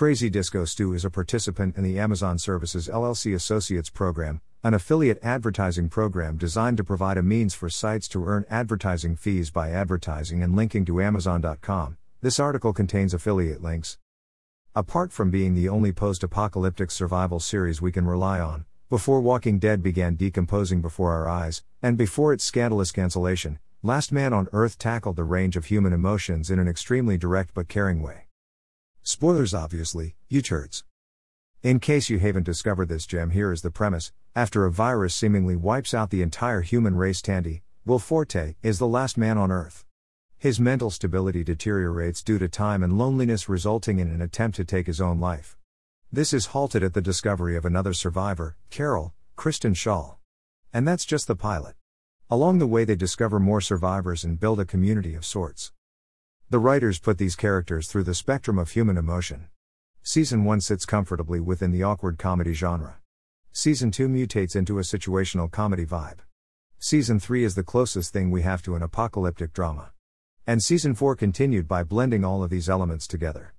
Crazy Disco Stew is a participant in the Amazon Services LLC Associates Program, an affiliate advertising program designed to provide a means for sites to earn advertising fees by advertising and linking to Amazon.com. This article contains affiliate links. Apart from being the only post apocalyptic survival series we can rely on, before Walking Dead began decomposing before our eyes, and before its scandalous cancellation, Last Man on Earth tackled the range of human emotions in an extremely direct but caring way. Spoilers obviously, you turds. In case you haven't discovered this gem, here is the premise after a virus seemingly wipes out the entire human race, Tandy, Will Forte, is the last man on Earth. His mental stability deteriorates due to time and loneliness, resulting in an attempt to take his own life. This is halted at the discovery of another survivor, Carol, Kristen Schaal. And that's just the pilot. Along the way, they discover more survivors and build a community of sorts. The writers put these characters through the spectrum of human emotion. Season 1 sits comfortably within the awkward comedy genre. Season 2 mutates into a situational comedy vibe. Season 3 is the closest thing we have to an apocalyptic drama. And Season 4 continued by blending all of these elements together.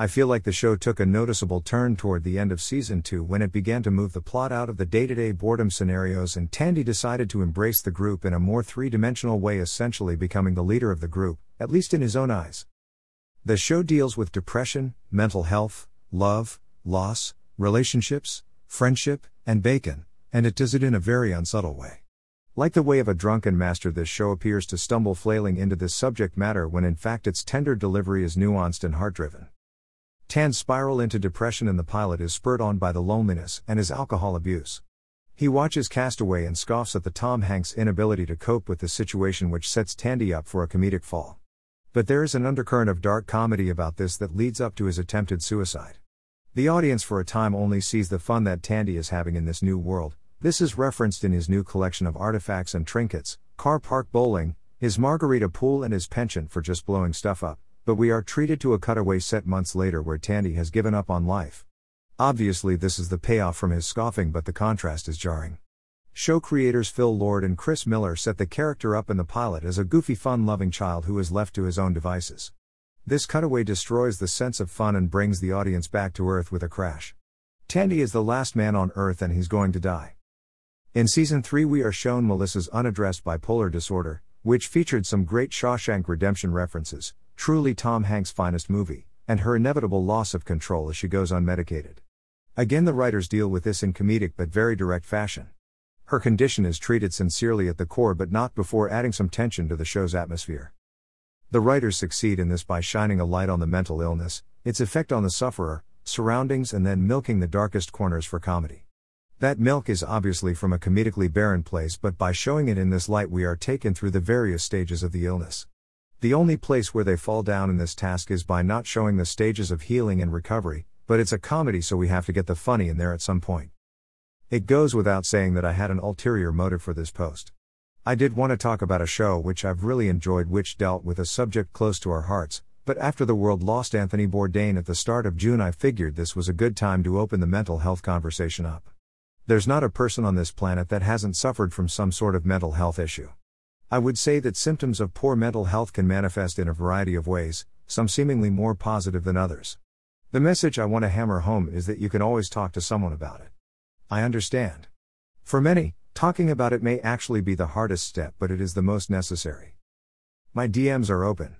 I feel like the show took a noticeable turn toward the end of season 2 when it began to move the plot out of the day to day boredom scenarios and Tandy decided to embrace the group in a more three dimensional way, essentially becoming the leader of the group, at least in his own eyes. The show deals with depression, mental health, love, loss, relationships, friendship, and bacon, and it does it in a very unsubtle way. Like the way of a drunken master, this show appears to stumble flailing into this subject matter when in fact its tender delivery is nuanced and heart driven. Tan's spiral into depression in the pilot is spurred on by the loneliness and his alcohol abuse. He watches Castaway and scoffs at the Tom Hanks' inability to cope with the situation, which sets Tandy up for a comedic fall. But there is an undercurrent of dark comedy about this that leads up to his attempted suicide. The audience, for a time, only sees the fun that Tandy is having in this new world. This is referenced in his new collection of artifacts and trinkets, car park bowling, his margarita pool, and his penchant for just blowing stuff up but we are treated to a cutaway set months later where Tandy has given up on life. Obviously, this is the payoff from his scoffing, but the contrast is jarring. Show creators Phil Lord and Chris Miller set the character up in the pilot as a goofy, fun loving child who is left to his own devices. This cutaway destroys the sense of fun and brings the audience back to Earth with a crash. Tandy is the last man on Earth and he's going to die. In season 3, we are shown Melissa's unaddressed bipolar disorder, which featured some great Shawshank Redemption references, truly Tom Hanks' finest movie, and her inevitable loss of control as she goes unmedicated. Again, the writers deal with this in comedic but very direct fashion. Her condition is treated sincerely at the core but not before adding some tension to the show's atmosphere. The writers succeed in this by shining a light on the mental illness, its effect on the sufferer, surroundings, and then milking the darkest corners for comedy. That milk is obviously from a comedically barren place, but by showing it in this light, we are taken through the various stages of the illness. The only place where they fall down in this task is by not showing the stages of healing and recovery, but it's a comedy so we have to get the funny in there at some point. It goes without saying that I had an ulterior motive for this post. I did want to talk about a show which I've really enjoyed, which dealt with a subject close to our hearts, but after the world lost Anthony Bourdain at the start of June, I figured this was a good time to open the mental health conversation up. There's not a person on this planet that hasn't suffered from some sort of mental health issue. I would say that symptoms of poor mental health can manifest in a variety of ways, some seemingly more positive than others. The message I want to hammer home is that you can always talk to someone about it. I understand. For many, talking about it may actually be the hardest step, but it is the most necessary. My DMs are open.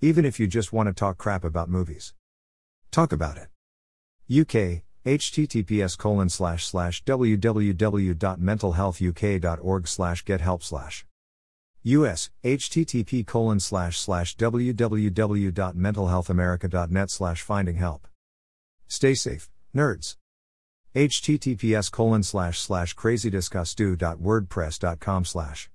Even if you just want to talk crap about movies. Talk about it. UK, https colon slash slash www.mentalhealthuk.org slash get help slash. US, http colon slash slash www.mentalhealthamerica.net slash finding help. Stay safe, nerds. https colon slash slash crazydiscostew.wordpress.com slash